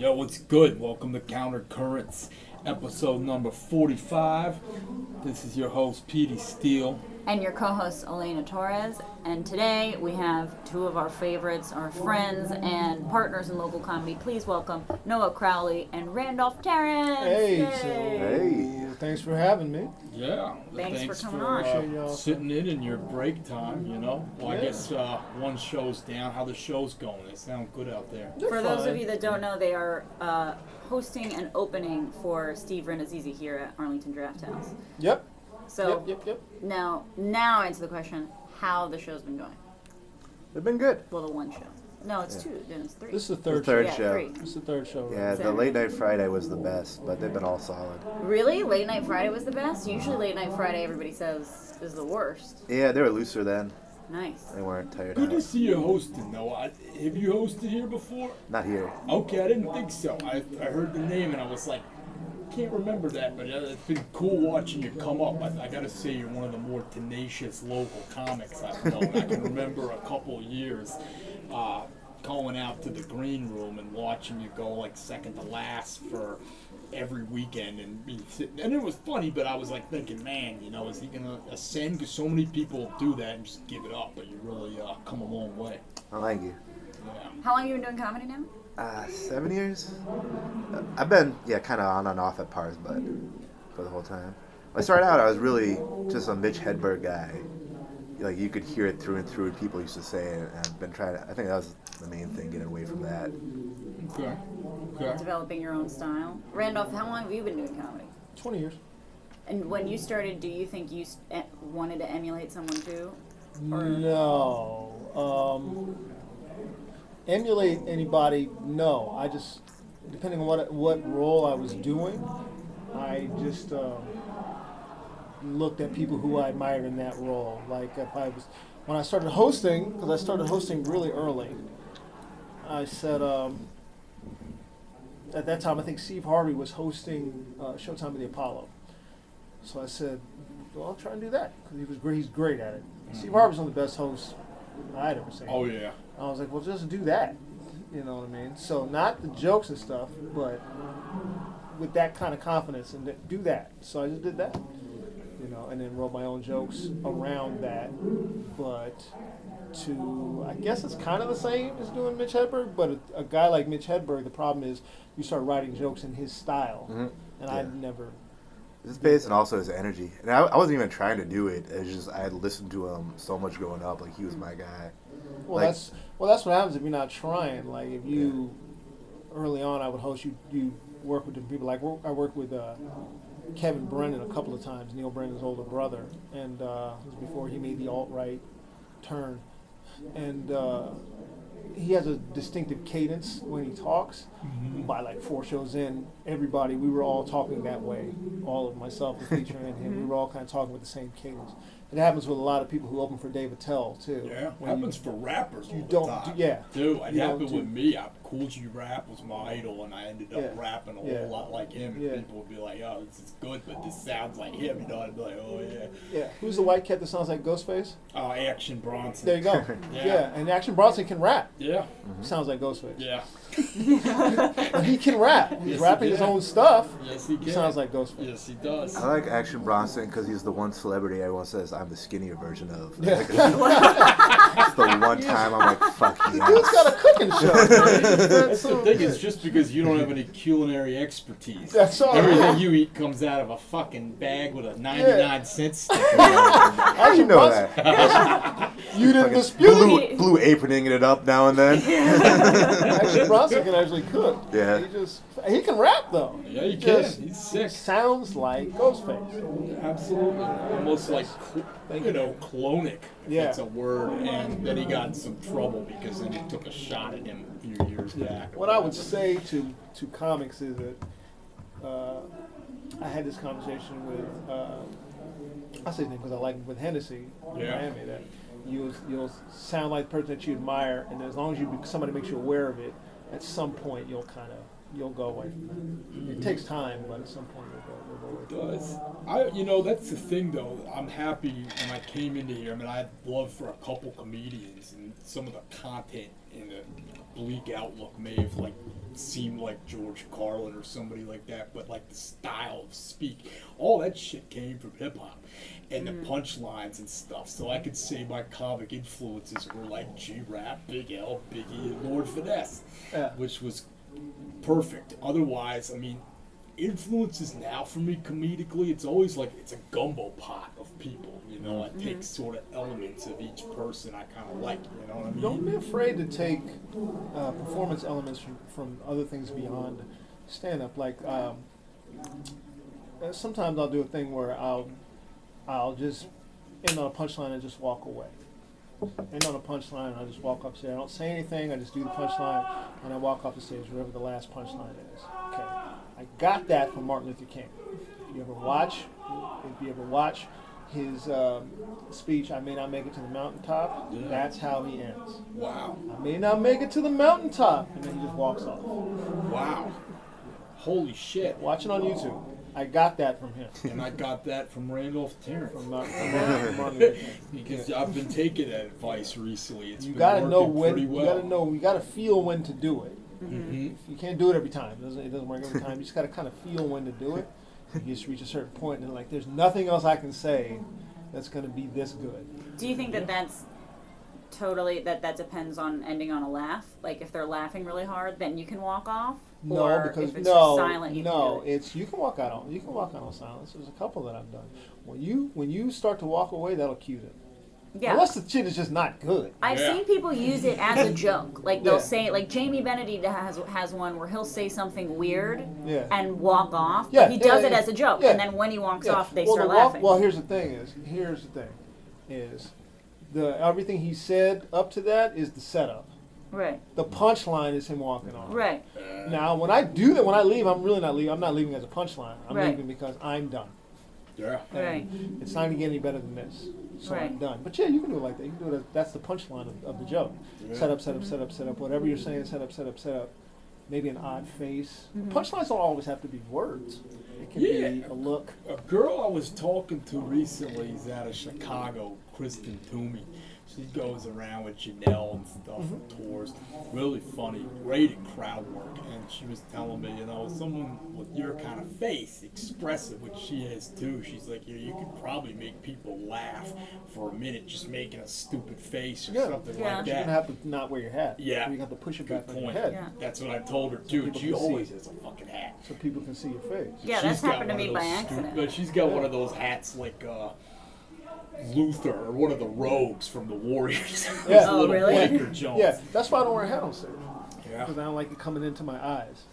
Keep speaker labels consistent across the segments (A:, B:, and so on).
A: Yo, what's good? Welcome to Counter Currents, episode number 45. This is your host, Petey Steele.
B: and your co-host Elena Torres. And today we have two of our favorites, our friends and partners in local comedy. Please welcome Noah Crowley and Randolph Terrence.
C: Hey,
B: Yay.
D: Hey.
C: Thanks for having me.
A: Yeah,
B: Thanks for coming
A: for,
B: on.
A: uh,
C: Appreciate y'all.
A: sitting in in your break time, you know. Well, I guess uh, one show's down. How the show's going? They sound good out there.
B: For those of you that don't know, they are uh, hosting an opening for Steve Rannazzisi here at Arlington Draft House.
C: Yep.
B: So
C: Yep. Yep. Yep.
B: now, now answer the question: How the show's been going?
D: They've been good.
B: Well, the one show. No, it's two. Then it's three.
C: This is the third.
D: third
B: yeah,
D: show.
B: three.
C: This is the third show. Right?
D: Yeah, the late night Friday was the best, but they've been all solid.
B: Really, late night Friday was the best. Usually, late night Friday, everybody says is the worst.
D: Yeah, they were looser then.
B: Nice.
D: They weren't tired
A: Good to see you hosting, though. I, have you hosted here before?
D: Not here.
A: Okay, I didn't think so. I, I heard the name and I was like, can't remember that, but uh, it's been cool watching you come up. I, I gotta say, you're one of the more tenacious local comics I've known. I can remember a couple years uh, going out to the green room and watching you go like second to last for every weekend and be sitting. And it was funny, but I was like thinking, man, you know, is he gonna ascend? Because so many people do that and just give it up, but you really uh, come a long way.
D: I thank you.
A: Yeah.
B: How long have you been doing comedy now?
D: Uh, seven years? I've been, yeah, kind of on and off at Pars, but for the whole time. When I started out, I was really just a Mitch Hedberg guy. Like, you could hear it through and through, and people used to say it, and I've been trying to, I think that was the main thing, getting away from that.
A: Okay. Okay.
B: Developing your own style. Randolph, how long have you been doing comedy?
C: Twenty years.
B: And when you started, do you think you wanted to emulate someone too?
C: No. Um, emulate anybody? No. I just, depending on what what role I was doing, I just um, looked at people who I admired in that role. Like if I was, when I started hosting, because I started hosting really early, I said. Um, at that time, I think Steve Harvey was hosting uh, Showtime of the Apollo. So I said, "Well, I'll try and do that because he was great. He's great at it. Steve Harvey's one of the best hosts I'd ever seen.
A: Oh yeah.
C: I was like, well, just do that. You know what I mean? So not the jokes and stuff, but with that kind of confidence and do that. So I just did that. Know, and then wrote my own jokes around that. But to, I guess it's kind of the same as doing Mitch Hedberg, but a, a guy like Mitch Hedberg, the problem is you start writing jokes in his style,
D: Mhm.
C: and
D: Yeah.
C: I'd never.
D: His pace and also his energy. And I, I wasn't even trying to do it. It's just, I had listened to him so much growing up. Like, he was my guy.
C: Well,
D: Like-
C: that's well, that's what happens if you're not trying. Like if you early on, I would host you. You work with different people. Like I work with uh, Kevin Brennan a couple of times. Neal Brennan's older brother, and uh, it was before he made the alt right turn. And uh, he has a distinctive cadence when he talks. By like four shows in, everybody we were all talking that way. All of myself, the feature, and him. We were all kind of talking with the same cadence. It happens with a lot of people who open for Dave Attell too.
A: Yeah,
C: When you-
A: happens for rappers.
C: you
A: all
C: don't
A: the time.
C: do- yeah.
A: dude. It
C: You don't
A: happened with me. I, Kool G Rap was my idol, and I ended up
C: Yeah.
A: rapping a
C: Yeah.
A: whole lot like him. And
C: Yeah.
A: people would be like, "Oh, this is good, but this sounds like him." You know, I'd be like, "Oh yeah."
C: Yeah. Who's the white cat that sounds like Ghostface?
A: Oh, Action Bronson.
C: There you go.
A: Yeah.
C: yeah. And Action Bronson can rap.
A: Yeah, mm-hmm.
C: Sounds like Ghostface.
A: yeah.
C: He can rap. He's
A: Yes, he
C: rapping his own stuff.
A: Yes, he
C: He
A: can.
C: sounds like Ghostface.
A: Yes, he does.
D: I like Action Bronson because he's the one celebrity everyone says I'm the skinnier version of.
C: Yeah.
D: it's the one time I'm like, fuck
C: Dude's
D: yes.
C: got a cooking show. man.
A: That's
C: That's
A: the thing.
C: good.
A: It's just because you don't have any culinary expertise.
C: That's all.
A: Everything you eat comes out of a fucking bag with a 99 cent sticker. on it.
D: How you know that?
C: You didn't
D: Fucking
C: dispute
D: blue,
C: it.
D: blue aproning it up now and then.
C: actually, Bronson can actually cook.
D: Yeah.
C: He just he can rap though.
A: Yeah, he
C: He
A: can. He's sick.
C: Sounds like Ghostface.
A: Absolutely. Almost like, you know, clonic.
C: Yeah.
A: That's a word. And then he got in some trouble because then he took a shot at him a few years back.
C: What I would say to to comics is that uh, I had this conversation with uh, I say his name because I like him with Hennessy in
A: Yeah.
C: Miami that you'll you'll sound like the person that you admire, and as long as you somebody makes you aware of it, at some point you'll kind of you'll go away from that. It mm-hmm. takes time, but at some point you'll go, you'll go away. From
A: does. I, you know, that's the thing though. I'm happy when I came into here. I mean, I had love for a couple comedians, and some of the content and the bleak outlook may have like seemed like George Carlin or somebody like that, but like the style of speak, all that shit came from hip hop and the mm. punchlines and stuff. So I could say my comic influences were like G Rap, Big L, Biggie, and Lord Finesse,
C: Yeah.
A: which was perfect. Otherwise, I mean, influences now for me comedically, it's always like it's a gumbo pot of people. You know, I take sort of elements of each person I kind of like. You know what I mean?
C: Don't be afraid to take uh, performance elements from, from other things beyond stand up. Like um, uh, sometimes I'll do a thing where I'll I'll just end on a punchline and just walk away. End on a punchline and I just walk up stage. I don't say anything. I just do the punchline and I walk off the stage, whatever the last punchline is. Okay, I got that from Martin Luther King. If you ever watch, if you ever watch his um, speech, I may not make it to the mountaintop.
A: Yeah.
C: That's how he ends.
A: Wow.
C: I may not make it to the mountaintop, and then he just walks off.
A: Wow. Holy shit.
C: Watch it on YouTube. I got that from him.
A: And I got that from Randolph Terrence.
C: From Martin, from Martin- Martin Luther King.
A: because I've been taking that advice recently. It's
C: You
A: been
C: gotta know when.
A: pretty
C: You
A: well.
C: gotta know. You gotta feel when to do it.
A: Mhm.
C: You can't do it every time. It doesn't, it doesn't work every time. You just gotta kind of feel when to do it. You just reach a certain point, and like, there's nothing else I can say that's gonna be this good.
B: Do you think that that's totally that that depends on ending on a laugh? Like if they're laughing really hard, then you can walk off.
C: No,
B: or
C: because
B: if it's
C: no,
B: silent, you
C: no,
B: can do it.
C: it's you can walk out on you can walk out on silence. There's a couple that I've done. When you when you start to walk away, that'll cue them.
B: Yeah.
C: Unless the shit is just not good.
B: I've
A: Yeah.
B: seen people use it as a joke. Like they'll
C: Yeah.
B: say, like Jamie Benedict has has one where he'll say something weird
C: Yeah.
B: and walk off.
C: Yeah,
B: he
C: yeah,
B: does it
C: yeah,
B: as a joke,
C: yeah.
B: and then when he walks
C: Yeah.
B: off, they
C: well,
B: start
C: the walk-
B: laughing.
C: well, here's the thing: is here's the thing, is the everything he said up to that is the setup.
B: right,
C: The punchline is him walking off.
B: right,
C: Now, when I do that, when I leave, I'm really not leaving. I'm not leaving as a punchline. I'm
B: Right.
C: leaving because I'm done.
A: Yeah.
C: And
B: Right.
C: It's not gonna get any better than this. So I'm done. But yeah, you can do it like that. You can do it. As, that's the punchline of, of the joke.
A: Yeah.
C: Set up, set up, set up, set up. Whatever you're saying, set up, set up, set up. Maybe an odd face.
B: Mm-hmm.
C: Punchlines don't always have to be words. It can
A: Yeah.
C: be a look.
A: A girl I was talking to recently is out of Chicago, Kristen Toomey. She goes around with Janelle and stuff and tours. Really funny, great at crowd work. And she was telling me, you know, someone with your kind of face, expressive, which she has too. She's like, you, you could probably make people laugh for a minute just making a stupid face or
C: Yeah.
A: something
B: Yeah.
A: like
C: You're
A: that.
C: gonna have to not wear your hat.
A: Yeah.
C: You have to push it
A: Good
C: back on your
A: point.
C: head
B: Yeah.
A: That's what I told her too.
C: people
A: She always has a fucking hat.
C: so people can see your face.
B: yeah.
A: She's
B: That's happened to me by
A: those
B: accident.
A: stu- but she's got one of those hats like uh, Luther or one of the rogues from the Warriors.
C: Yeah.
B: Oh,
A: little
B: really?
A: Jones.
C: Yeah, that's why I don't wear a hat on stage
A: Yeah.
C: because I don't like it coming into my eyes.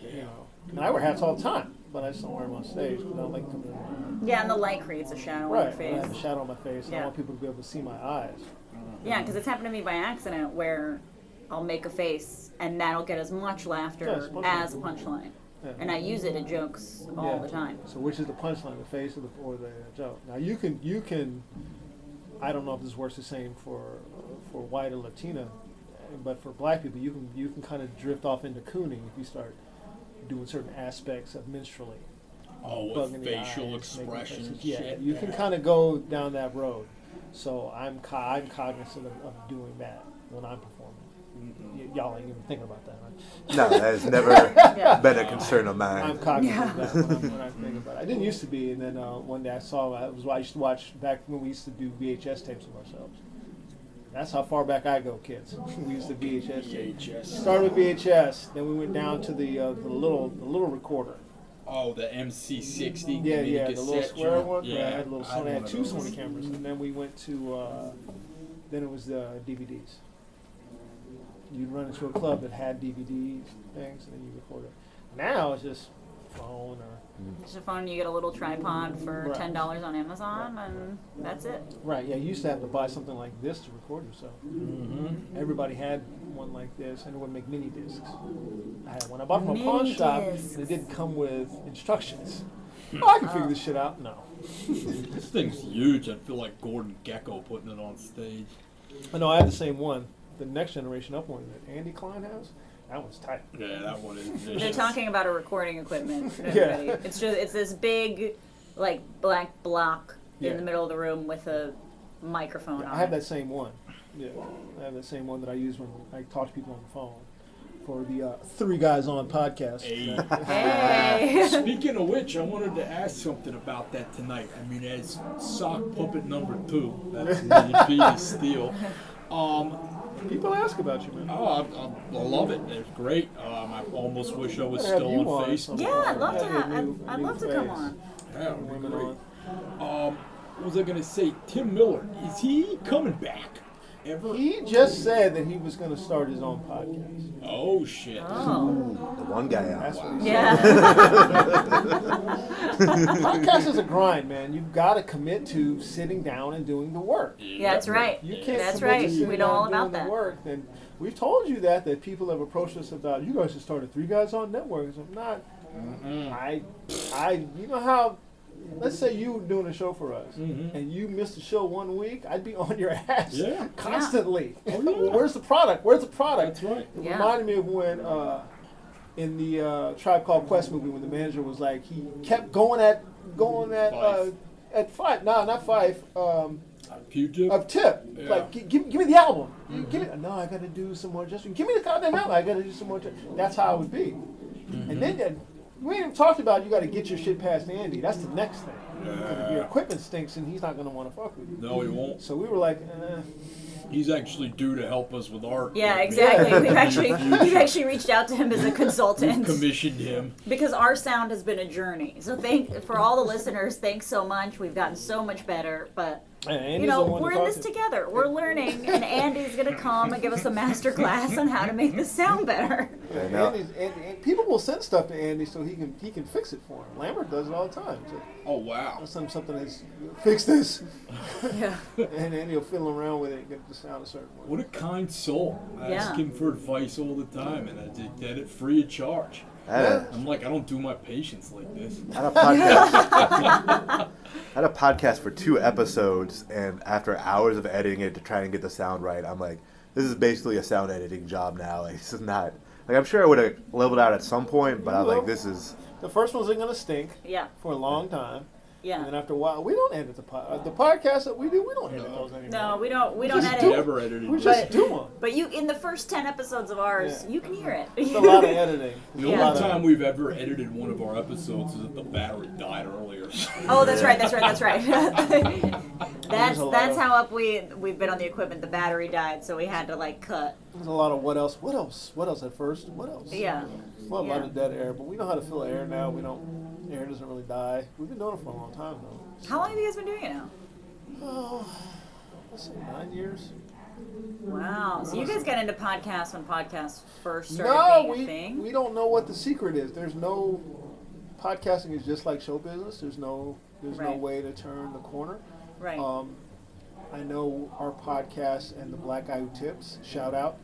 C: You
A: Yeah.
C: know, and I wear hats all the time, but I just don't wear them on stage because I don't like it coming into my eyes.
B: Yeah, and the light creates a shadow on
C: Right,
B: your
C: I
B: face.
C: have a shadow on my face.
B: Yeah.
C: I want people to be able to see my eyes. Mm-hmm.
B: Yeah, because it's happened to me by accident where I'll make a face and that'll get as much laughter
C: Yeah,
B: as a punchline.
C: Yeah.
B: And I use it in jokes all
C: Yeah.
B: the time.
C: So which is the punchline, the face or the or the joke? Now you can you can. I don't know if this works the same for for white or Latina, but for black people, you can you can kind of drift off into cooning if you start doing certain aspects of minstrelly.
A: Oh, with facial
C: eyes, making
A: expression and.
C: Yeah, you can kind of go down that road. So I'm co- I'm cognizant of, of doing that when I'm performing. Y- y'all ain't even thinking about that, right?
D: No, that has never
B: Yeah.
D: been a concern of mine.
C: I'm
D: mine.
C: cognizant of that when, I'm, when I think about it. I didn't used to be, and then uh, one day I saw it was I used to watch back when we used to do VHS tapes of ourselves. That's how far back I go, kids. we used to VHS. tape.
A: VHS.
C: Started with VHS, then we went down to the uh, the little the little recorder.
A: Oh, the MC60.
C: Yeah, yeah, the little square
A: joint.
C: one.
A: Yeah,
C: Yeah, I had a little
A: had
C: Sony. I had two. Sony cameras, and then we went to. Uh, then it was the DVDs. You'd run into a club that had DVD things, and then you record it. Now it's just phone or
B: It's a phone, you get a little tripod for
C: Right.
B: ten dollars on Amazon, and that's it.
C: right. Yeah, you used to have to buy something like this to record yourself.
A: Mhm.
C: Everybody had one like this, and it would make mini discs. I had one. I bought from a pawn shop,
B: discs.
C: and it didn't come with instructions. Oh, I can figure this shit out. No.
A: This thing's huge. I feel like Gordon Gekko putting it on stage.
C: I know I have the same one. The next generation up one that Andy Klein has. That one's tight.
A: Yeah, that one is vicious.
B: They're talking about a recording equipment.
C: Yeah.
B: It's just it's this big, like black block
C: Yeah.
B: in the middle of the room with a microphone
C: Yeah,
B: on
C: I have
B: it.
C: that same one. Yeah, I have that same one that I use when I talk to people on the phone. for the uh, Three Guys On podcast.
A: Hey.
B: Hey.
A: Speaking of which, I wanted to ask something about that tonight. I mean, as sock puppet number two, that's me and Pete Um,
C: People ask about you, man.
A: oh, I, I, I love it. It's great. Um, I almost wish I was still on
C: on
A: Facebook.
B: yeah, I'd love to. Have, I'd, I'd love to come on.
A: Yeah, it would be
C: Women
A: great.
C: on.
A: Um, what was I gonna say? Tim Miller is he coming back? Ever?
C: He just said that he was going to start his own podcast.
A: Oh shit!
B: Oh. Hmm.
D: The one guy out.
C: That's what he
B: Yeah.
C: podcast is a grind, man. You've got to commit to sitting down and doing the work.
B: yeah, that's right.
C: You can't
B: That's right.
C: to
B: We know all about that.
C: the work. Then we've told you that that people have approached us about you guys should start a three guys on network. I'm mm-hmm. not. I, I, you know how. Let's say you were doing a show for us,
A: Mhm.
C: and you missed a show one week. I'd be on your ass
A: Yeah.
C: constantly.
A: Oh, yeah.
C: Where's the product? Where's the product?
A: That's right.
C: It
B: Yeah.
C: reminded me of when uh, in the uh, Tribe Called Quest movie when the manager was like he kept going at going at uh, at Phife. No, not Phife. Um,
A: Q-tip.
C: of tip.
A: Yeah.
C: Like, gi- give, give me the album. You Give me. No, I got to do some more adjustment. Give me the goddamn album. I got to do some more. adjust- That's how it would be. And then uh, we ain't even talked about you got to get your shit past Andy. That's the next thing. 'Cause if your
A: Yeah.
C: equipment stinks, and he's not going to want to fuck with you.
A: No, he won't.
C: So we were like, eh.
A: He's actually due to help us with art.
B: Yeah,
A: Like,
B: exactly.
A: we-
B: We've actually we've actually reached out to him as a consultant
A: commissioned him.
B: because our sound has been a journey. So thank for all the listeners. Thanks so much. We've gotten so much better, but
C: Andy's
B: you know we're in this
C: to.
B: together. We're learning, and Andy's gonna come and give us a master class on how to make this sound better.
D: Yeah, no.
C: Andy's, and, and people will send stuff to Andy so he can he can fix it for him. Lambert does it all the time. So
A: Oh wow.
C: I'll send something that's fix this,
B: Yeah.
C: and Andy will fiddle around with it and get it to sound a certain way.
A: What a kind soul. I ask him for advice all the time, and I did get it free of charge.
D: I had, a,
A: I'm like, I don't do my patients like this.
D: I had a podcast. Had a podcast for two episodes, and after hours of editing it to try and get the sound right, I'm like, this is basically a sound editing job now. Like, this is not. Like, I'm sure I would have leveled out at some point, but I was like, this is.
C: The first ones gonna stink
B: Yeah.
C: for a long time, and then after a while, we don't edit the pod. uh, The podcasts that we do, we don't edit
A: No.
C: those anymore.
B: No, we don't. We don't edit.
C: do
A: Never edited.
C: we just do them.
B: But you, in the first ten episodes of ours,
C: Yeah.
B: you can hear it.
C: It's a lot of editing.
A: The
B: Yeah.
A: only time we've ever edited one of our episodes is that the battery died earlier.
B: Oh, that's right. That's right. That's right. that's that's
C: of-
B: how up we we've been on the equipment. The battery died, so we had to like cut.
C: There's a lot of what else? What else? What else at first? What else?
B: Yeah.
C: Well, a lot of dead air, but we know how to fill air now. We don't. Air doesn't really die. We've been doing it for a long time though.
B: How long have you guys been doing it now?
C: Oh, let's say nine years.
B: Wow. So you guys got into podcasts when podcasts first started
C: No,
B: being a
C: we
B: thing.
C: we don't know what the secret is. There's no podcasting is just like show business. There's no there's no way to turn the corner.
B: right.
C: Um, I know our podcast and the Black Guy Who Tips shout out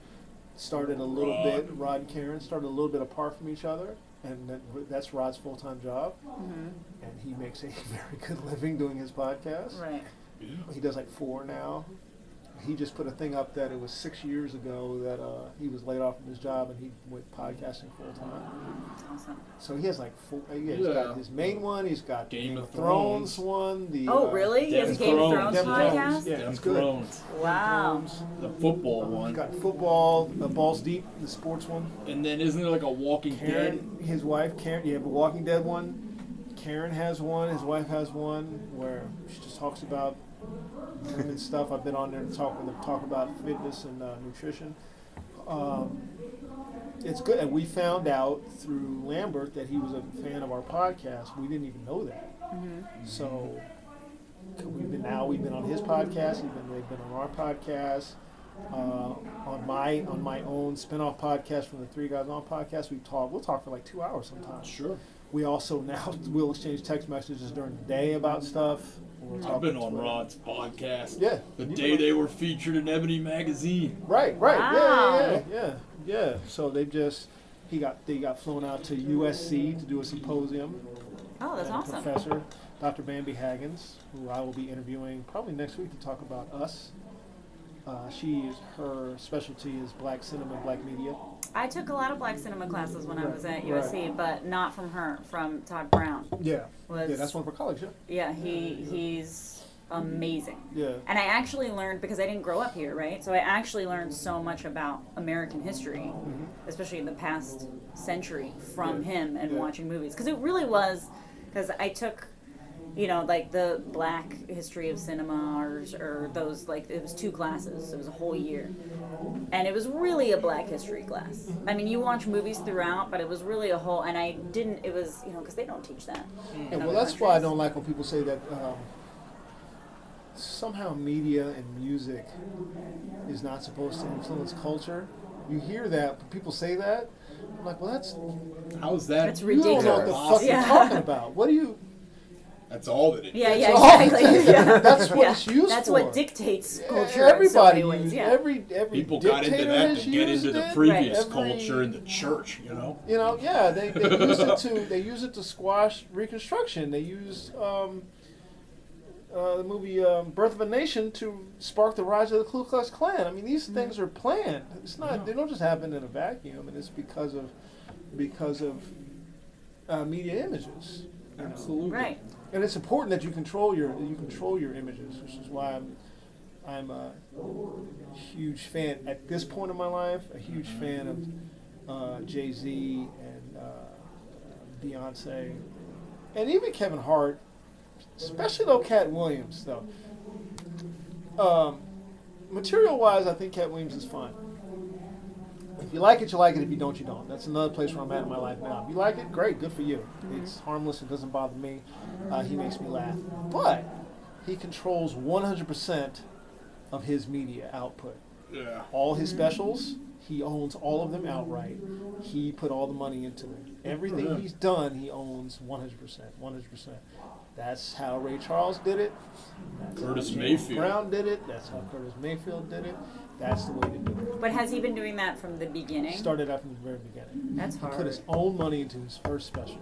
C: started a little bit. Rod and Karen started a little bit apart from each other, and that, that's Rod's full time job,
B: hmm
C: and he makes a very good living doing his podcast.
B: Right.
C: He does like four now. He just put a thing up that it was six years ago that uh, he was laid off from his job and he went podcasting full time.
B: Awesome.
C: So he has like four. Yeah, he's
A: Yeah.
C: got his main one. He's got
A: Game
C: Game,
A: of
C: of Thrones, one. The
B: Oh,
C: uh,
B: really? He has a
A: Game
B: Game of
A: Thrones.
B: Thrones podcast.
C: Thrones, yeah.
A: Them
C: it's good.
A: Thrones.
B: Wow.
A: The football
C: He's
A: one.
C: He's got football, The balls deep, the sports one.
A: And then isn't there like a Walking Dead?
C: His wife, Karen. Yeah, the Walking Dead one. Karen has one. His wife has one where she just talks about women's stuff. I've been on there to talk with them, talk about fitness and uh, nutrition. Um, it's good, and we found out through Lambert that he was a fan of our podcast. We didn't even know that. So we've been now we've been on his podcast. We've been they've been on our podcast. Uh, on my on my own spin-off podcast from the Three Guys On podcast, we talk. We'll talk for like two hours sometimes.
A: Sure.
C: We also now will exchange text messages during the day about stuff. We'll talk
A: I've been
C: on
A: on Rod's podcast.
C: Yeah.
A: The day they were featured in Ebony magazine.
C: Right, right,
B: Wow.
C: yeah, yeah, yeah, yeah. So they just he got they got flown out to USC to do a symposium.
B: Oh, that's awesome.
C: Professor Dr. Bambi Haggins, who I will be interviewing probably next week to talk about us. Uh, she is her specialty is black cinema, black media.
B: I took a lot of black cinema classes when I was at
C: Right.
B: USC, but not from her. From Todd Brown.
C: Yeah,
B: Was
C: yeah, that's one for college. Yeah,
B: Yeah, he he's amazing.
C: Yeah.
B: And I actually learned because I didn't grow up here, right? So I actually learned so much about American history, mm-hmm. especially in the past century, from
C: Yeah.
B: him and
C: Yeah.
B: watching movies. Because it really was, because I took, you know, like the Black history of cinema or, or those, like, it was two classes, it was a whole year. And it was really a Black history class. I mean, you watch movies throughout, but it was really a whole, and I didn't, it was, you know, because they don't teach that.
C: Yeah, well,
B: other
C: that's why I don't like when people say that um, somehow media and music is not supposed to influence culture. You hear that, but people say that. I'm like, well, that's
A: How's that?
B: That's
C: you don't know what the fuck
B: Yeah.
C: you're talking about. What do you?
A: That's all that it is.
B: Yeah, yeah,
C: all-
B: exactly. Yeah.
C: That's what
B: Yeah.
C: it's used
B: That's
C: for.
B: what dictates culture. in so
C: Everybody,
B: many ways.
C: used,
B: Yeah.
C: every every
A: People got into
C: dictator
A: that
C: has
A: to get
C: used
A: into the
C: it.
A: previous
C: Every-
A: culture in the church, you know?
C: You know, yeah, they, they use it to they use it to squash Reconstruction. They use um, uh, the movie um, Birth of a Nation to spark the rise of the Ku Klux Klan. I mean, these
B: Mm-hmm.
C: things are planned. It's not they don't just happen in a vacuum, and it's because of because of uh, media images. you know.
A: Absolutely.
B: Right.
C: And it's important that you control your you control your images, which is why I'm I'm a huge fan at this point in my life. A huge fan of uh, Jay Z and uh, Beyonce, and even Kevin Hart, especially though Katt Williams though. Um, material wise, I think Katt Williams is fine. If you like it, you like it. If you don't, you don't. That's another place where I'm at in my life now. If you like it, great, good for you. It's harmless. It doesn't bother me. Uh, he makes me laugh. But he controls 100% of his media output.
A: Yeah.
C: All his specials, he owns all of them outright. He put all the money into them. Everything he's done, he owns 100%. 100%. That's how Ray Charles did it. That's
A: Curtis
C: how
A: Mayfield.
C: Brown did it. That's how Curtis Mayfield did it. That's the way to do it.
B: But has he been doing that from the beginning?
C: Started out from the very beginning.
B: That's
C: He put his own money into his first special.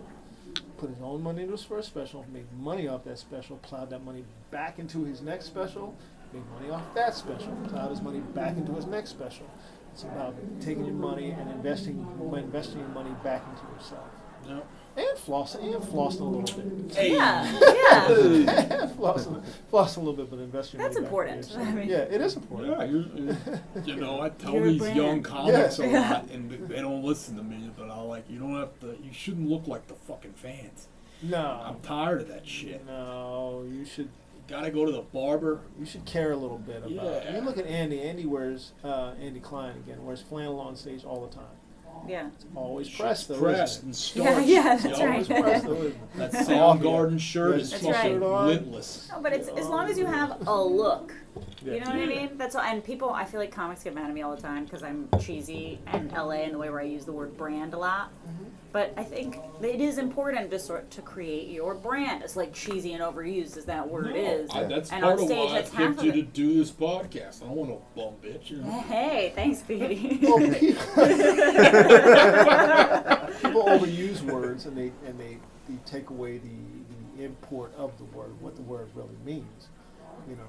C: Put his own money into his first special, made money off that special, plowed that money back into his next special, made money off that special, plowed his money back into his next special. It's about taking your money and investing investing your money back into yourself.
A: Yeah.
C: And flossing and flossing a little bit.
A: Hey.
B: Yeah, yeah.
C: flossing, flossing a little bit, but invest your
B: That's
C: money back into
B: important. I mean-
C: yeah, it is important.
A: Yeah, you're, you're- you know, I tell
B: You're
A: these
B: brand.
A: young comics a
B: Yeah.
A: lot, and they don't listen to me. But I like, you don't have to. You shouldn't look like the fucking fans.
C: No,
A: I'm tired of that shit.
C: no, you should
A: Gotta go to the barber.
C: You should care a little bit about. it.
A: Yeah.
C: You look at Andy. Andy wears uh, Andy Klein again. Wears flannel on stage all the time.
B: Yeah.
C: Always
A: Shit's
C: pressed though.
A: pressed and
C: it?
A: starched.
B: Yeah, yeah, that's
A: Yo,
C: Always
B: right.
C: pressed though. Isn't?
A: That
C: Off
A: Soundgarden shirt
C: Yes,
A: is
B: That's
A: fucking
C: right.
A: witless.
B: No, but it's as long as you have a look. You know what I mean? That's all. And people, I feel like comics get mad at me all the time because I'm cheesy and LA in the way where I use the word brand a lot.
C: Mm-hmm.
B: But I think it is important to sort to create your brand. It's like cheesy and overused as that word
A: No,
B: is.
A: I, that's
B: and
A: part
B: on
A: of
B: stage,
A: why I
B: that's half
A: picked you to do this podcast. I don't want no bum bitch. You know?
B: Hey, thanks, Petey.
C: People, people overuse words and they and they, they take away the, the import of the word, what the word really means. You know,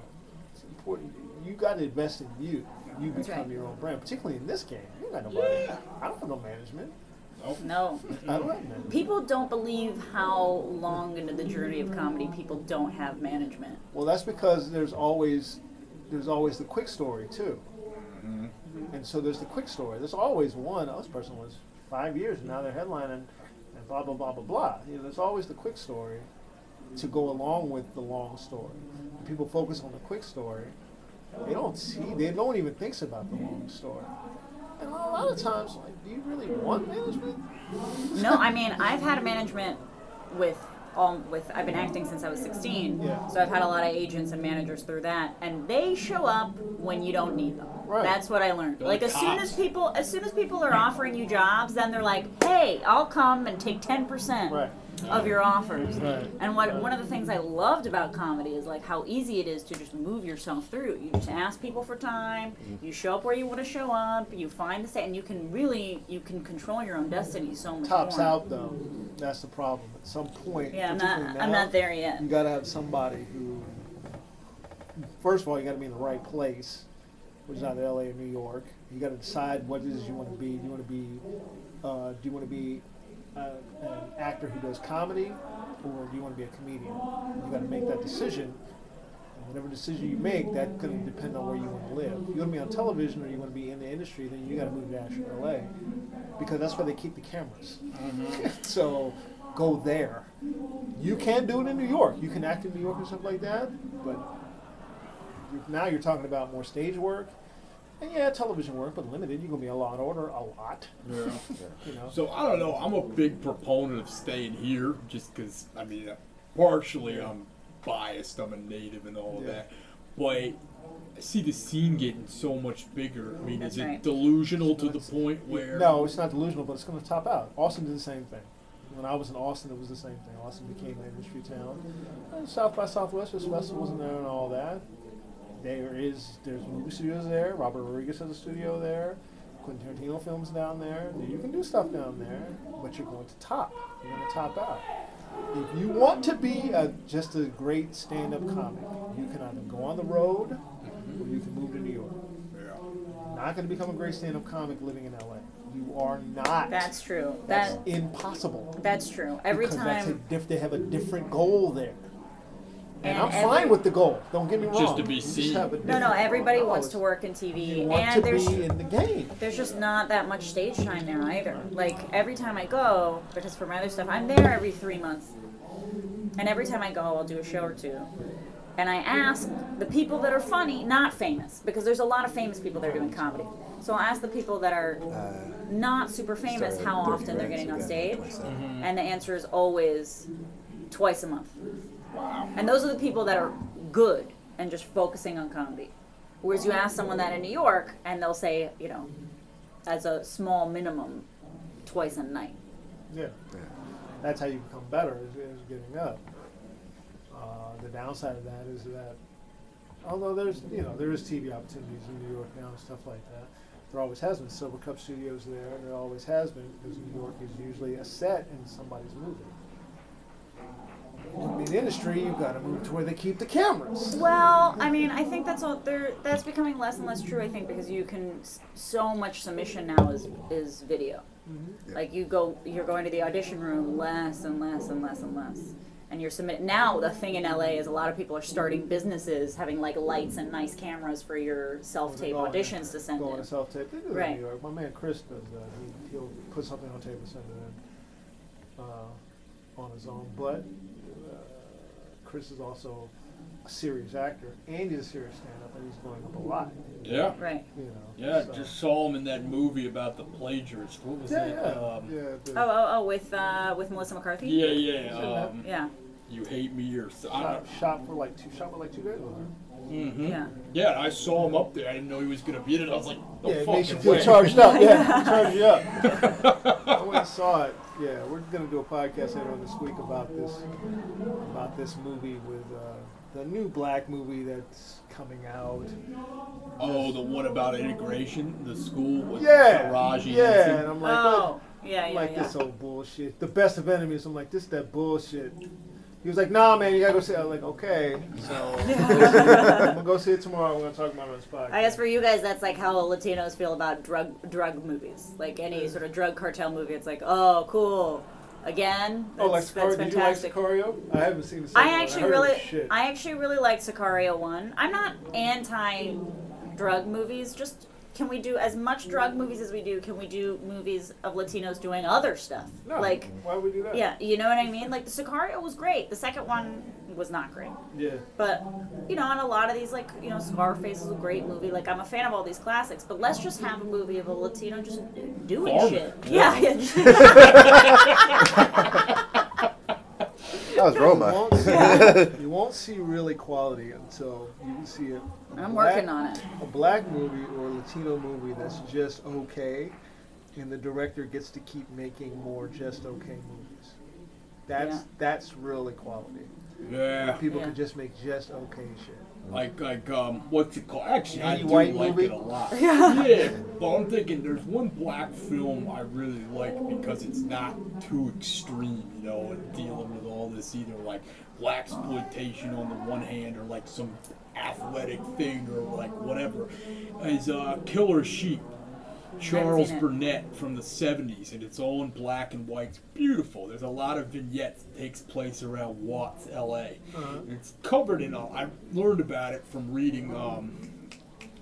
C: it's important. You got to invest in you. You
B: That's
C: become
B: right.
C: your own brand, particularly in this game. You got nobody.
A: Yeah.
C: I don't have no management.
A: Nope.
B: no.
C: I don't have management.
B: People don't believe how long into the journey of comedy people don't have management.
C: Well, that's because there's always there's always the quick story too, mm-hmm. and so there's the quick story. There's always one. Oh, this person was five years and now they're headlining, and blah blah blah blah blah. You know, there's always the quick story to go along with the long story. When people focus on the quick story. They don't see. They no one even thinks about the long story. And a lot of times, like, do you really want management?
B: No, I mean I've had a management with all with I've been acting since I was 16.
C: Yeah.
B: So I've had a lot of agents and managers through that, and they show up when you don't need them.
C: Right.
B: That's what I learned.
A: They're
B: Like
A: like
B: as soon as people as soon as people are offering you jobs, then they're like, "Hey, I'll come and take 10%
C: Right.
B: Of your offers."
C: Right.
B: And what one of the things I loved about comedy is like how easy it is to just move yourself through. You just ask people for time. You show up where you want to show up. You find the set, and you can really you can control your own destiny so much
C: Tops
B: more.
C: out though. That's the problem. At some point,
B: Yeah, I'm not.
C: particularly
B: I'm not there yet.
C: You got to have somebody who, first of all, you got to be in the right place, which is either LA or New York. You got to decide what it is you want to be. Do you want to be, uh, do you want to be uh, an actor who does comedy, or do you want to be a comedian? You got to make that decision. And Whatever decision you make, that's going to depend on where you want to live. If you want to be on television or you want to be in the industry, then you got to move to Ashland, LA, because that's where they keep the cameras. so go there. You can do it in New York. You can act in New York and stuff like that, but now you're talking about more stage work. And yeah, television work, but limited. You're gonna be a Law and Order a lot.
A: Yeah.
C: You know.
A: So I don't know. I'm a big proponent of staying here, just because I mean, uh, partially I'm biased. I'm a native and all
C: Yeah.
A: that, but I see the scene getting so much bigger. I mean,
B: That's
A: is it
B: right.
A: delusional to the point where?
C: No, it's not delusional, but it's going to top out. Austin did the same thing. When I was in Austin, it was the same thing. Austin became an industry town. And South by Southwest, there's was in there and all that. There is there's movie studios there. Robert Rodriguez has a studio there. Quentin Tarantino films down there. You can do stuff down there, but you're going to top. You're going to top out. If you want to be a, just a great stand-up comic, you can either go on the road or you can move to New York.
A: Yeah.
C: Not going to become a great stand-up comic living in LA. You are not.
B: That's true.
C: That's
B: That
C: impossible.
B: that's true. Every
C: because that's a
B: time
C: diff- they have a different goal there. And,
B: And
C: I'm
B: every-
C: fine with the goal. Don't get me wrong.
A: Just to be
C: You
A: seen.
C: have a
B: no, no.
C: different
B: Everybody
C: goal.
B: wants to work in
C: You
B: TV,
C: want
B: and
C: to
B: there's
C: be in the game.
B: there's just not that much stage time there either. Like every time I go, because for my other stuff, I'm there every three months, and every time I go, I'll do a show or two. And I ask the people that are funny, not famous, because there's a lot of famous people that are doing comedy. So I'll ask the people that are uh, not super famous how often they're getting on
D: ago,
B: stage,
D: 27. Mm-hmm.
B: and the answer is always twice a month. And those are the people that are good and just focusing on comedy. Whereas you ask someone that in New York, and they'll say, you know, as a small minimum, twice a night.
C: Yeah.
D: Yeah.
C: That's how you become better is, is getting up. Uh, the downside of that is that, although there's you know there is TV opportunities in New York now and stuff like that, there always has been Silvercup Studios there, and there always has been because New York is usually a set in somebody's movie. In the industry, you've got to move to where they keep the cameras.
B: Well, I mean, I think that's all. There, that's becoming less and less true. I think because you can so much submission now is is video.
D: Yeah.
B: Like you go, you're going to the audition room less and less and less and less, and you're submit. Now the thing in LA is a lot of people are starting businesses having like lights and nice cameras for your self tape auditions to send
C: Going
B: in.
C: to self tape. They do that
B: Right.
C: in New York. My man Chris does that. He, he'll put something on tape and send it in uh, on his own. But uh, Chris is also a serious actor, and he's a serious stand-up, and he's going up a lot.
A: Yeah.
B: Right.
C: You know.
A: Yeah,
C: so-
A: just saw him in that movie about the plagiarist. What was
C: Yeah,
A: it?
C: yeah,
A: Um,
C: yeah. the-
B: Oh, oh, oh, with uh, with Melissa McCarthy.
A: yeah, yeah. Um,
B: Yeah.
A: You hate me or so. I
C: Shot,
A: don't-
C: shot for like two. Shot for like two days. With her.
A: Mhm.
B: Yeah.
A: Yeah, I saw him up there. I didn't know he was gonna be in it. I was like, no
C: yeah, it makes you feel
A: way.
C: charged up. Yeah, charged you up. I went and saw it. Yeah, we're gonna do a podcast later on this week about this about this movie with uh, the new black movie that's coming out.
A: Oh, the one about integration, the school with
C: Yeah,
A: Taraji
C: yeah, and I'm like,
B: Oh. Yeah,
C: I'm
B: yeah,
C: like
B: yeah.
C: this old bullshit. The best of enemies. I'm like, this that bullshit. He was like, nah, man, you gotta go see it. I'm like, okay. So I'm gonna go see it tomorrow. We're gonna talk about it on this podcast.
B: I guess for you guys, that's like how Latinos feel about drug drug movies. Like any sort of drug cartel movie, it's like, oh, cool. Again,
C: Oh, like
B: that's, that's
C: Sicario? Did you like
B: fantastic.
C: Sicario? I haven't seen the second
B: I actually
C: heard it was
B: really,
C: shit.
B: I actually really like Sicario one. I'm not anti drug movies. Just can we do as much drug movies as we do? Can we do movies of Latinos doing other stuff?
C: no,
B: Like,
C: why would we do that?
B: yeah, you know what I mean. Like the Sicario was great. The second one was not great.
C: Yeah.
B: But you know, on a lot of these, like you know, Scarface is a great movie. Like I'm a fan of all these classics, but let's just have a movie of a Latino just doing
A: Farming.
B: shit.
A: Yeah.
B: Yeah,
D: That was
C: You
D: Roma.
C: won't, see, you won't see real equality until you can see it.
B: I'm working on it.
C: A black movie or a Latino movie that's just okay, and the director gets to keep making more just okay movies. That's
B: Yeah.
C: that's real equality.
A: Yeah.
C: People
B: Yeah.
C: can just make just okay shit.
A: Like, like, um, what's it called? Actually, I do
C: white
A: like
C: movie?
A: it a lot. yeah, but I'm thinking there's one black film I really like because it's not too extreme, you know, and dealing with all this either like black exploitation on the one hand or like some athletic thing or like whatever. Is uh, Killer Sheep. Charles. Burnett from the 70s, and it's all in black and white. It's beautiful. There's a lot of vignettes that takes place around Watts, L.A.
C: Uh-huh.
A: It's covered in. all I learned about it from reading. Um,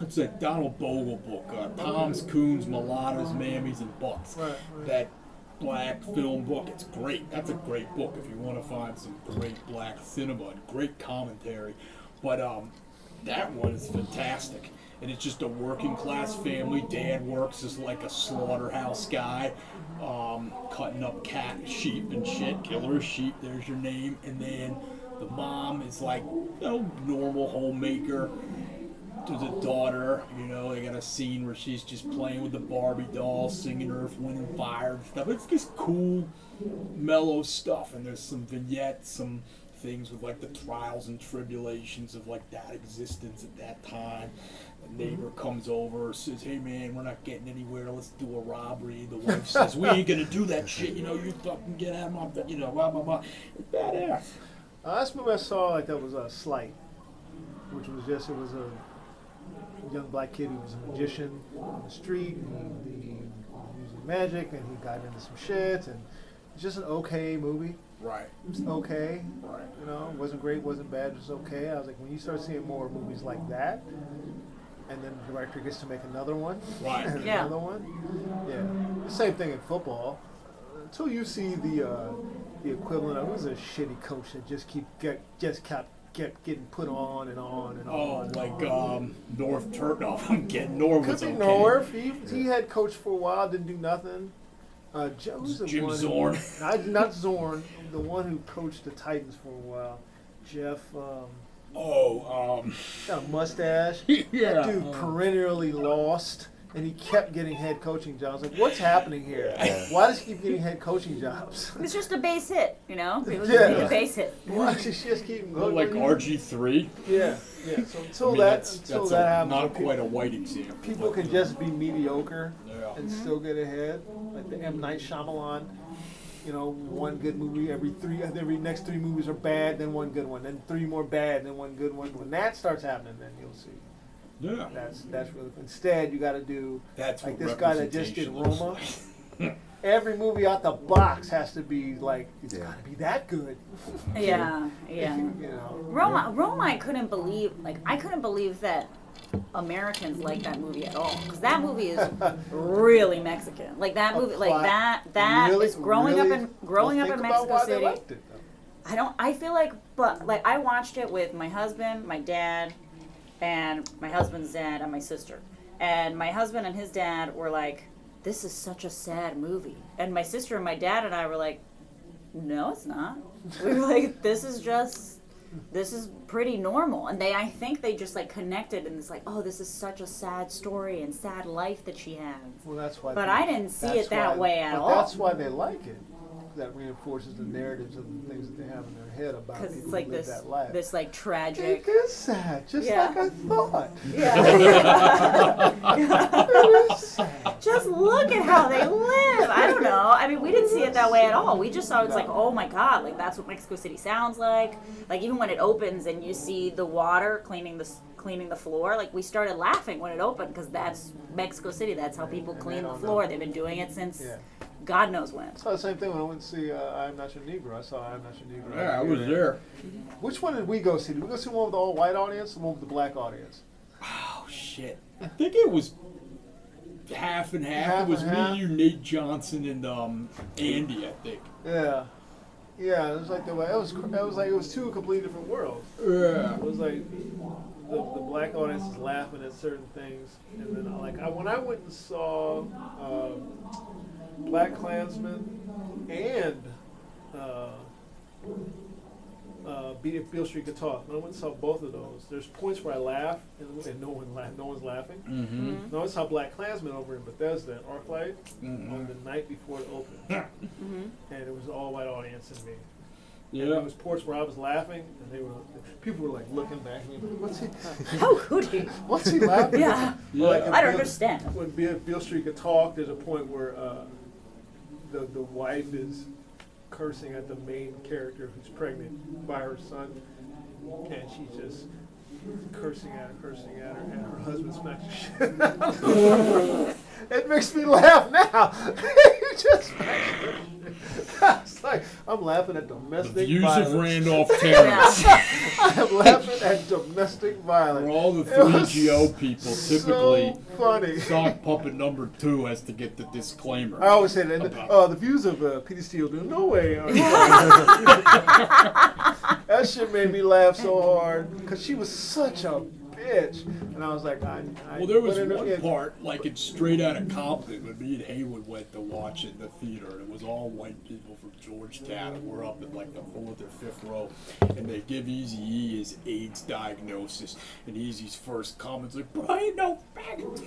A: it's a Donald Bogle book, uh, Toms, Coons, Mulattoes, Mammies, and Bucks.
C: Right, right.
A: That black film book. It's great. That's a great book if you want to find some great black cinema and great commentary. But um, that one is fantastic. And it's just a working class family. Dad works as like a slaughterhouse guy, um, cutting up cat, sheep, and shit. Killer sheep, there's your name. And then the mom is like, you know, normal homemaker there's a daughter, you know, they got a scene where she's just playing with the Barbie doll, singing Earth, Wind, and Fire and stuff. It's just cool, mellow stuff. And there's some vignettes, some things with like the trials and tribulations of like that existence at that time. The neighbor comes over, says, "Hey man, we're not getting anywhere. Let's do a robbery." The wife says, "We ain't gonna do that shit. You know, you fucking get out of my, you know, blah blah blah." It's badass.
C: Uh, last movie I saw like that was a uh, Sleight, which was just it was a young black kid who was a magician on the street and he, he was using magic and he got into some shit and it's just an okay movie.
A: Right.
C: It was okay.
A: Right.
C: You know, it wasn't great, wasn't bad, it was okay. I was like, when you start seeing more movies like that, and then the director gets to make another one,
A: Right.
C: and
B: Yeah.
C: another one, yeah. The same thing in football. Until you see the uh, the equivalent of it was a shitty coach that just keep get just kept kept getting put on and on and
A: Oh,
C: on. and
A: like
C: on.
A: um, Norv Turk. No, I'm getting North
C: Could
A: was
C: be
A: okay.
C: Norv. He, he had coached for a while, didn't do nothing. Uh, Joe, who's the
A: Jim
C: one
A: Zorn.
C: Who, not, not Zorn, the one who coached the Titans for a while. Jeff, um,
A: Oh, um,
C: got a mustache.
A: yeah.
C: That dude perennially lost, and he kept getting head coaching jobs. Like, what's happening here? Why does he keep getting head coaching jobs?
B: It's just a base hit, you know? People
C: Yeah.
B: just need a base hit.
C: Why does he just keep going?
A: like RG three.
C: Yeah, yeah. So until
A: I mean,
C: that,
A: that's,
C: until
A: that's
C: that
A: a,
C: happens,
A: not
C: people-
A: quite a white example.
C: people can
A: uh,
C: just be mediocre.
A: Yeah.
C: and still get ahead. Like the M Night Shyamalan, you know, one good movie every three, every next three movies are bad, then one good one, then three more bad, then one good one. When that starts happening, then you'll see.
A: Yeah.
C: That's that's really. Instead, you got to do
A: That's
C: like this guy that just did Roma.
A: like.
C: every movie out the box has to be like it's
D: Yeah.
C: got to be that good.
B: Yeah, yeah.
C: you know.
B: Roma, Roma, I couldn't believe, like, I couldn't believe that Americans like that movie at all. Because that movie is really Mexican. Like, that movie, like,
C: Apply-
B: that, that is
C: really-
B: growing
C: really-
B: up in, growing up in Mexico City.
C: liked it, though.
B: I don't. I feel like, but like I watched it with my husband, my dad, and my husband's dad and my sister. And my husband and his dad were like, "This is such a sad movie." And my sister and my dad and I were like, "No, it's not." We were like, "This is just." This is pretty normal, and they, I think, they just like connected, and it's like, oh, this is such a sad story and sad life that she has.
C: Well, that's why.
B: But
C: they-
B: I didn't see it that
C: why-
B: way at
C: but
B: all.
C: That's why they like it. That reinforces the narratives of the things that they have in their head about
B: Because
C: people
B: it's like
C: who live
B: this,
C: that life.
B: this like
C: It
B: tragic.
C: is sad, just
B: Yeah.
C: like I thought.
B: Yeah.
C: It is sad.
B: just look at how they live. I don't know. I mean, we didn't see it that way at all. We just saw it's like, oh my god, like that's what Mexico City sounds like. Like even when it opens and you see the water cleaning the cleaning the floor, like we started laughing when it opened because that's Mexico City. That's how people
C: And
B: clean the floor.
C: know.
B: They've been doing it since
C: Yeah.
B: God knows when.
C: I saw the same thing when I went to see uh, I Am Not Your Negro. I saw I Am Not Your Negro.
A: Yeah, I was there.
C: Which one did we go see? Did we go see one with the all white audience or the one with the black audience?
A: Oh shit! I think it was half and half.
C: Half
A: it was me,
C: half?
A: you, Nate Johnson, and um Andy. I think.
C: Yeah. Yeah, it was like the way it was. It was like it was two completely different worlds.
A: Yeah.
C: It was like the, the black audience is laughing at certain things, and then like I, when I went and saw um, Black Klansman and uh, uh, Beat If Beale Street Could Talk, when I went and saw both of those, there's points where I laugh and, and no one la- no one's laughing.
A: Mm-hmm.
C: No, I saw Black Klansman over in Bethesda at ArcLight on
A: Mhm.
C: the night before it opened,
B: hmm
C: and it was all white audience and me. And
A: Yeah.
C: there was ports where I was laughing, and they were people were like looking back at me. What's he?
B: How could he?
C: What's he laughing?
B: Yeah.
A: Yeah.
C: Like, if
B: I don't
C: Bill-
B: understand.
C: When Beale, Beale Street could talk, there's a point where uh, the the wife is cursing at the main character who's pregnant by her son, and she's just cursing at her, cursing at her, and her husband smacks the shit. out of her. it makes me laugh now. you just it's like I'm laughing at domestic The
A: views
C: violence.
A: of Randolph Terrace.
C: I'm laughing at domestic violence.
A: Where all the 3GO people typically
C: so funny.
A: sock puppet number two has to get the disclaimer.
C: I always say that.
A: About-
C: uh, the views of uh, Petey Steele do no way. Are that shit made me laugh so hard because she was such a bitch, and I was like, I. I
A: Well, there was one
C: it-
A: part, like it's straight out of Compton, when me and Haywood went to watch it in the theater, and it was all white people from Georgetown, and we're up in like the fourth or fifth row, and they give Easy E his AIDS diagnosis, and Eazy's first comments like, Brian, no faggot.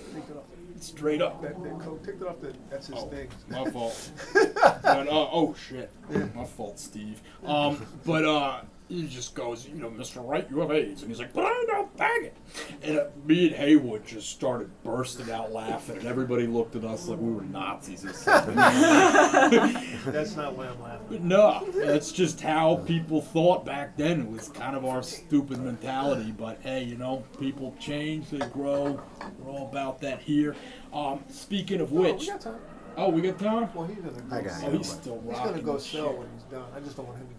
A: Straight up.
C: That, that coat, take it off. The, that's his
A: Oh,
C: thing.
A: my fault. Uh, oh shit, my fault, Steve. Um, but uh, he just goes, you know, Mr. Wright, you have AIDS, and he's like, but I don't bag it. And uh, me and Haywood just started bursting out laughing, and everybody looked at us like we were Nazis or something.
C: That's not why I'm laughing.
A: But no, that's just how people thought back then. It was kind of our stupid mentality. But hey, you know, people change, they grow. We're all about that here. Um, speaking of which.
C: Oh, we
A: which,
C: got time.
A: oh, we got time.
C: Well, he's gonna go
D: I got
C: sell.
A: Oh, he's
C: but-
A: still
C: He's gonna go sell
A: shit.
C: when he's done. I just don't want him to get caught.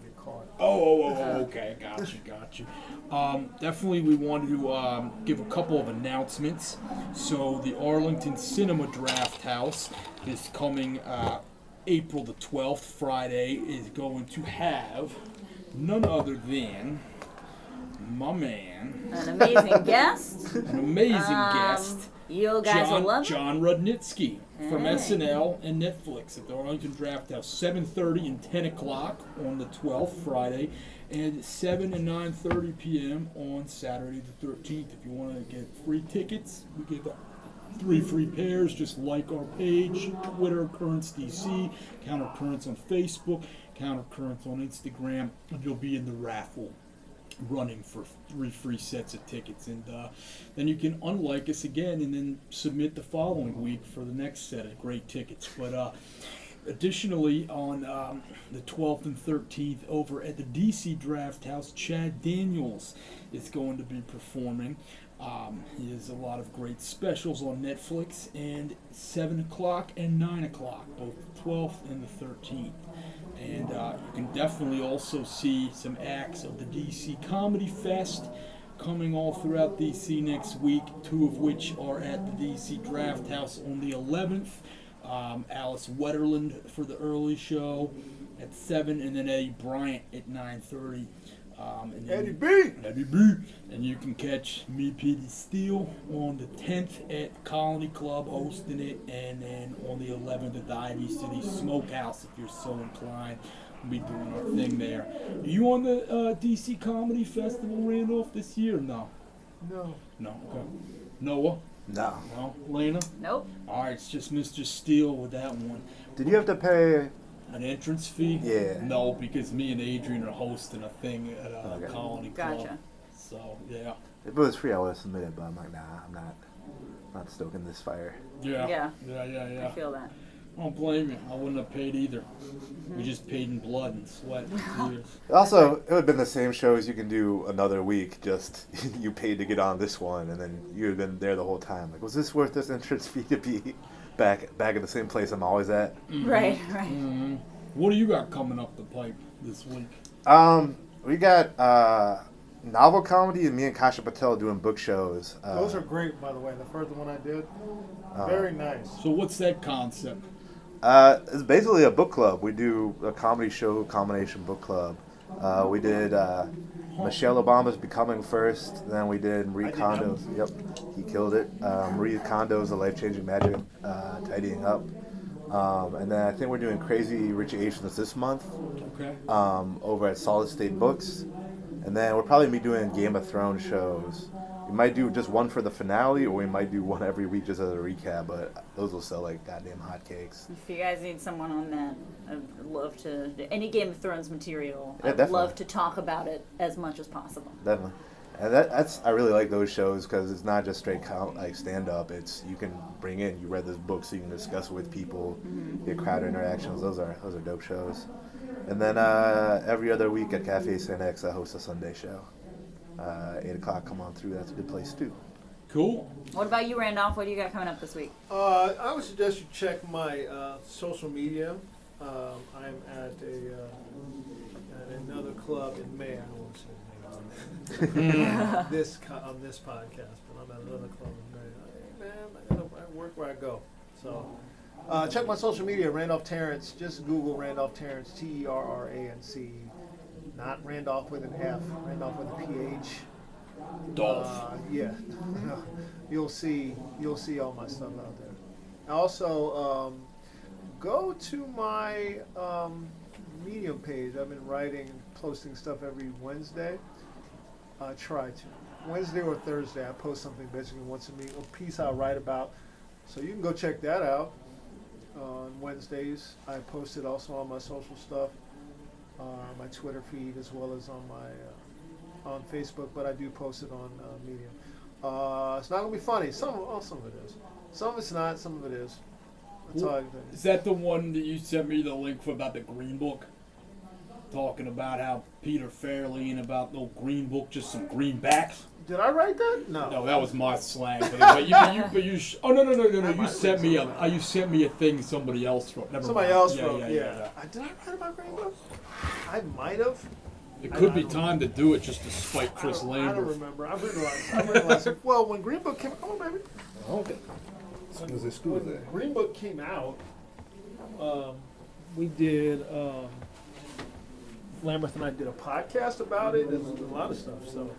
A: Oh, oh, oh, oh, okay, got you, got you. Um, definitely, we wanted to um, give a couple of announcements. So, the Arlington Cinema Draft House is coming uh, April the 12th, Friday, is going to have none other than my man,
B: An amazing guest.
A: an amazing
B: Um,
A: guest.
B: You guys will
A: John,
B: love.
A: Jon Rudnitsky from
B: Hey.
A: SNL and Netflix at the Arlington Draft House, 7:30 and 10 o'clock on the 12th Friday, and 7 and 9:30 p.m. on Saturday the 13th. If you want to get free tickets, we give three free pairs. Just like our page, Twitter Currents DC, Counter Currents on Facebook, Counter Currents on Instagram, and you'll be in the raffle running for three free sets of tickets. And uh, then you can unlike us again and then submit the following week for the next set of great tickets. But uh, additionally on um, the 12th and 13th over at the dc draft house chad daniels is going to be performing. Um, he has a lot of great specials on netflix and 7 o'clock and 9 o'clock both the 12th and the 13th and uh, you can definitely also see some acts of the DC Comedy Fest coming all throughout DC next week, two of which are at the DC Draft House on the 11th. Um, Alice Wetterlund for the early show at 7, and then Eddie Bryant at 9.30. Um, and then
C: Eddie B.
A: Eddie B. And you can catch me, Petey Steele, on the 10th at Colony Club hosting it, and then on the 11th at the Ivy City Smokehouse if you're so inclined. We'll be doing our thing there. Are you on the uh, DC Comedy Festival, Randolph, this year? No.
C: No.
A: No. Okay. Noah?
D: No.
A: No. Lena?
B: Nope.
A: All right, it's just Mr. Steele with that one.
D: Did you have to pay?
A: An entrance fee?
D: Yeah.
A: No, because me and Adrian are hosting a thing at uh,
D: Okay.
A: Colony Club.
B: Gotcha.
A: So, yeah.
D: If it was free, I would have submitted, but I'm like, nah, I'm not, not stoking this fire.
A: Yeah.
B: Yeah.
A: Yeah, yeah, yeah.
B: I feel that.
A: I don't blame you. I wouldn't have paid either. We just paid in blood and sweat and tears.
D: Also, it would have been the same shows you can do another week. Just you paid to get on this one, and then you had been there the whole time. Like, was this worth this entrance fee to be back back at the same place I'm always at?
B: Right, right.
A: hmm What do you got coming up the pipe this week?
D: Um, we got uh, novel comedy and me and Kasha Patel doing book shows. Uh,
C: Those are great, by the way. The first one I did,
D: uh,
C: very nice.
A: So what's that concept?
D: Uh, it's basically a book club. We do a comedy show combination book club. Uh, we did uh, Michelle Obama's Becoming first. Then we did Marie Kondo's. Yep, he killed it. Uh, Marie Kondo's A Life Changing Magic, uh, Tidying Up. Um, and then I think we're doing Crazy Rich Asians this month
A: Okay.
D: um, over at Solid State Books. And then we'll probably be doing Game of Thrones shows. We might do just one for the finale, or we might do one every week just as a recap. But those will sell like goddamn hotcakes.
B: If you guys need someone on that, I'd love to. Any Game of Thrones material,
D: Yeah,
B: I'd
D: definitely.
B: love to talk about it as much as possible.
D: Definitely. And that, that's I really like those shows because it's not just straight com- like stand up. It's you can bring in you read this book so you can discuss it with people, get crowd interactions. Those are those are dope shows. And then uh, every other week at Cafe Saint-Ex, I host a Sunday show. Uh, Eight o'clock, come on through. That's a good place too.
A: Cool.
B: What about you, Randolph? What do you got coming up this week?
C: Uh, I would suggest you check my uh, social media. Um, I'm at a uh, at another club in May. I don't want to say the name on this co- on this podcast, but I'm at another club in May. Hey, man, I, gotta, I work where I go. So uh, check my social media, Randolph Terrence. Just Google Randolph Terrence, T E R R A N C, not Randolph with an F, Randolph with a P H.
A: Dolph.
C: Uh, yeah, you'll see you'll see all my stuff out there. Also, um, go to my um, Medium page. I've been writing, and posting stuff every Wednesday. I try to Wednesday or Thursday. I post something basically once a week, a piece I write about. So you can go check that out on Wednesdays. I post it also on my social stuff, uh, my Twitter feed, as well as on my uh, on Facebook. But I do post it on uh, Medium. Uh, it's not gonna be funny. Some, oh, some of it is. Some of it's not. Some of it is. That's all I can
A: Is that the one that you sent me the link for about the Green Book? Talking about how Peter Farrelly and about no Green Book, just some greenbacks.
C: Did I write that? No.
A: No, that was my slang. But, but you, but you, but you sh- oh no no no no no! You sent me a uh, you sent me a thing somebody else wrote. Never
C: Somebody
A: mind.
C: else
A: yeah,
C: wrote.
A: Yeah,
C: Yeah.
A: yeah, yeah.
C: I, did I write about Green Book? I might have.
A: It
C: I-
A: could be
C: don't-
A: time to do it just to spite
C: I
A: Chris
C: don't, I don't
A: Lambert.
C: remember. I've written a lot. I've written a lot. of- well, when Green Book came, come on, baby.
E: Okay. Scusi,
C: When
E: scusi.
C: Green Book came out, um, we did. Um, Lambert and I did a podcast about it. and a lot of stuff. So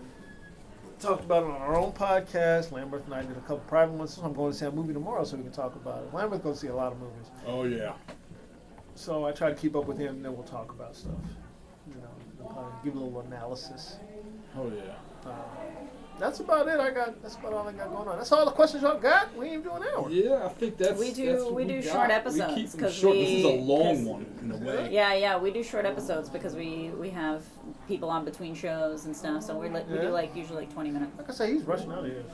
C: talked about it on our own podcast. Lambert and I did a couple private ones. So I'm going to see a movie tomorrow, so we can talk about it. Lambert goes see a lot of movies,
A: Oh yeah.
C: so I try to keep up with him, and then we'll talk about stuff. You know, give a little analysis.
A: Oh yeah.
C: Uh, that's about it. I got. That's about all I got going on. That's all the questions y'all got. We ain't doing an hour.
A: Yeah, I think that's
B: We do-
A: that's what
B: we do
A: got.
B: short episodes,
A: keep them
B: 'cause
A: short. This is a
B: we-
A: long
B: 'cause-
A: one in a way.
B: Yeah, yeah, we do short episodes because we we have people on between shows and stuff. So we like we
C: Yeah.
B: do like usually like twenty minutes.
C: Like I say, he's rushing out of here.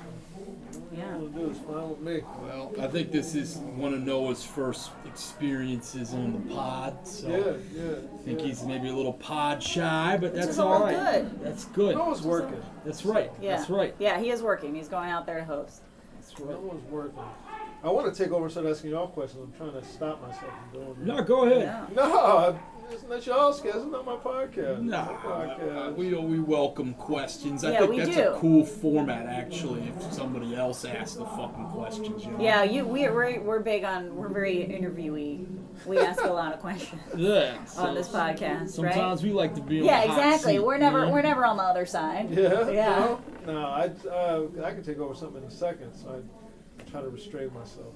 B: Yeah.
C: All do is fine with me.
A: Well, I think this is one of Noah's first experiences on the pod, so
C: Yeah, yeah.
A: I think he's maybe a little pod shy, but
B: Which
A: that's
B: is
A: all
B: all
A: right.
B: good.
A: That's good.
C: No one's working.
A: That's right.
B: Yeah.
A: That's right.
B: Yeah, he is working. He's going out there to host.
A: That's
C: No
A: right.
C: one's working. I want to take over, and start asking y'all questions. I'm trying to stop myself from doing
A: No,
C: that.
A: go ahead.
B: Yeah.
C: No, it's not y'all's cast. It's not my podcast.
A: No,
C: my podcast.
A: we we welcome questions. I
B: Yeah,
A: think
B: we
A: that's
B: do.
A: a cool format, actually. If somebody else asks the fucking questions, you know.
B: Yeah, you we we're, we're big on we're very interviewee. We ask a lot of questions
A: Yeah. so
B: on this podcast,
A: Sometimes
B: right?
A: we like to be on
B: Yeah,
A: the hot
B: exactly.
A: seat,
B: We're never
A: you know?
B: we're never on the other side.
C: Yeah.
B: Yeah.
C: No, no I, uh, I can take over something in a second, so I try to restrain myself.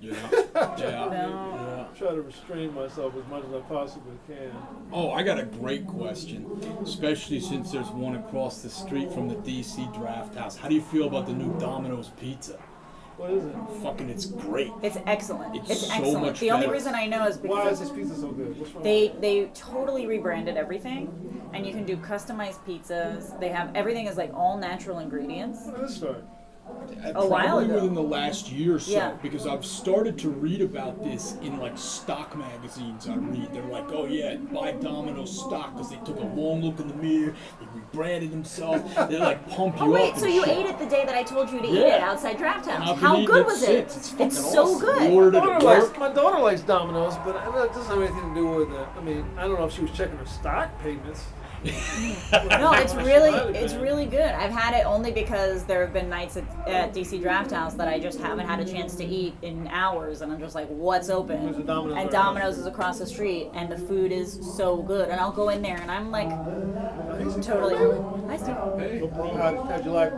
A: Yeah. Yeah.
B: No.
A: yeah.
C: Try to restrain myself as much as I possibly can.
A: Oh, I got a great question, especially since there's one across the street from the DC Draft House. How do you feel about the new Domino's Pizza?
C: What is it?
A: Fucking, it's great.
B: It's excellent.
A: It's
B: It's,
A: so
B: excellent.
A: much
B: the only reason I know is
C: Why
B: because
C: is this pizza so good? What's wrong?
B: they they totally rebranded everything, and you can do customized pizzas. They have everything is like all natural ingredients.
C: When did this start?
A: Uh,
B: A while
A: Probably
B: ago.
A: within the last year or so,
B: Yeah.
A: because I've started to read about this in like stock magazines. I read they're like, oh yeah, buy Domino's stock because they took a long look in the mirror, they rebranded themselves, they're like pump you
B: Oh wait,
A: up.
B: so you
A: shit.
B: ate it the day that I told you to eat it outside Draft
A: And
B: House? How good
A: it
B: was it?
A: It's fucking
B: so
A: awesome.
B: good.
C: My daughter, likes, my daughter likes Domino's, but I it doesn't have anything to do with it. I mean, I don't know if she was checking her stock payments.
B: No, it's really
C: Might have
B: it's
C: been.
B: really good. I've had it only because there have been nights at, at DC Draft House that I just haven't had a chance to eat in hours, and I'm just like, what's
C: There's a
B: open?
C: Domino's
B: And Domino's is across the street, and the food is so good. And I'll go in there, and I'm like, totally. I see.
E: Hey.
C: How, how'd you like?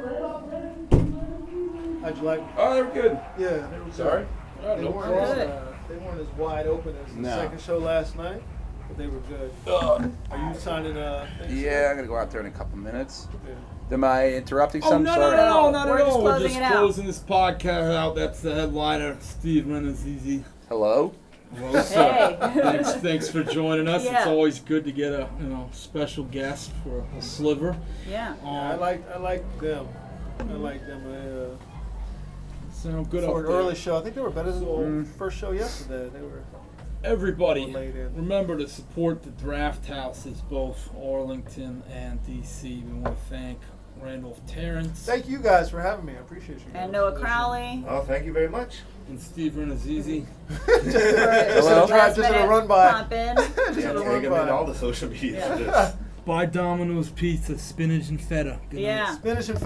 C: How'd you like?
E: Oh, they were good.
C: Yeah, they were
E: Sorry?
A: Oh,
C: They
A: no
C: weren't,
A: problem.
C: as, uh, they weren't as wide open as the
E: No.
C: second show last night, but they were good.
E: Ugh.
C: Are you signing? Uh, things?
E: Yeah, I'm gonna go out there in a couple minutes.
C: Yeah.
E: Am I interrupting
A: Oh,
E: something?
A: no, no,
E: Sorry.
A: no, no, not
B: We're
A: at
B: just
A: all. We're
B: closing
A: just closing this podcast out. That's the headliner, Steve Rannazzisi.
E: Hello.
A: Well, so,
B: Hey.
A: thanks, thanks for joining us. It's always good to get a you know special guest for a sliver.
B: Yeah.
C: I
A: Um,
C: like I like them. I like them. Uh,
A: sound good
C: for an
A: there.
C: early show, I think they were better than the
E: Mm.
C: first show yesterday. They were
A: Everybody, remember to support the draft houses, both Arlington and DC. We want to thank Randolph Terrence,
C: Thank you guys for having me. I appreciate you.
B: And. Noah Crowley.
D: Oh, thank you very much.
A: and Steve Rannazzisi.
C: just just a
B: Hello.
C: drive, just a run by.
B: Pop in.
C: just
D: Yeah,
C: in a run
D: him in all
C: by.
D: the social media
B: Yeah.
A: Buy Domino's Pizza, spinach and feta. Good night.
B: Yeah.
C: Spinach and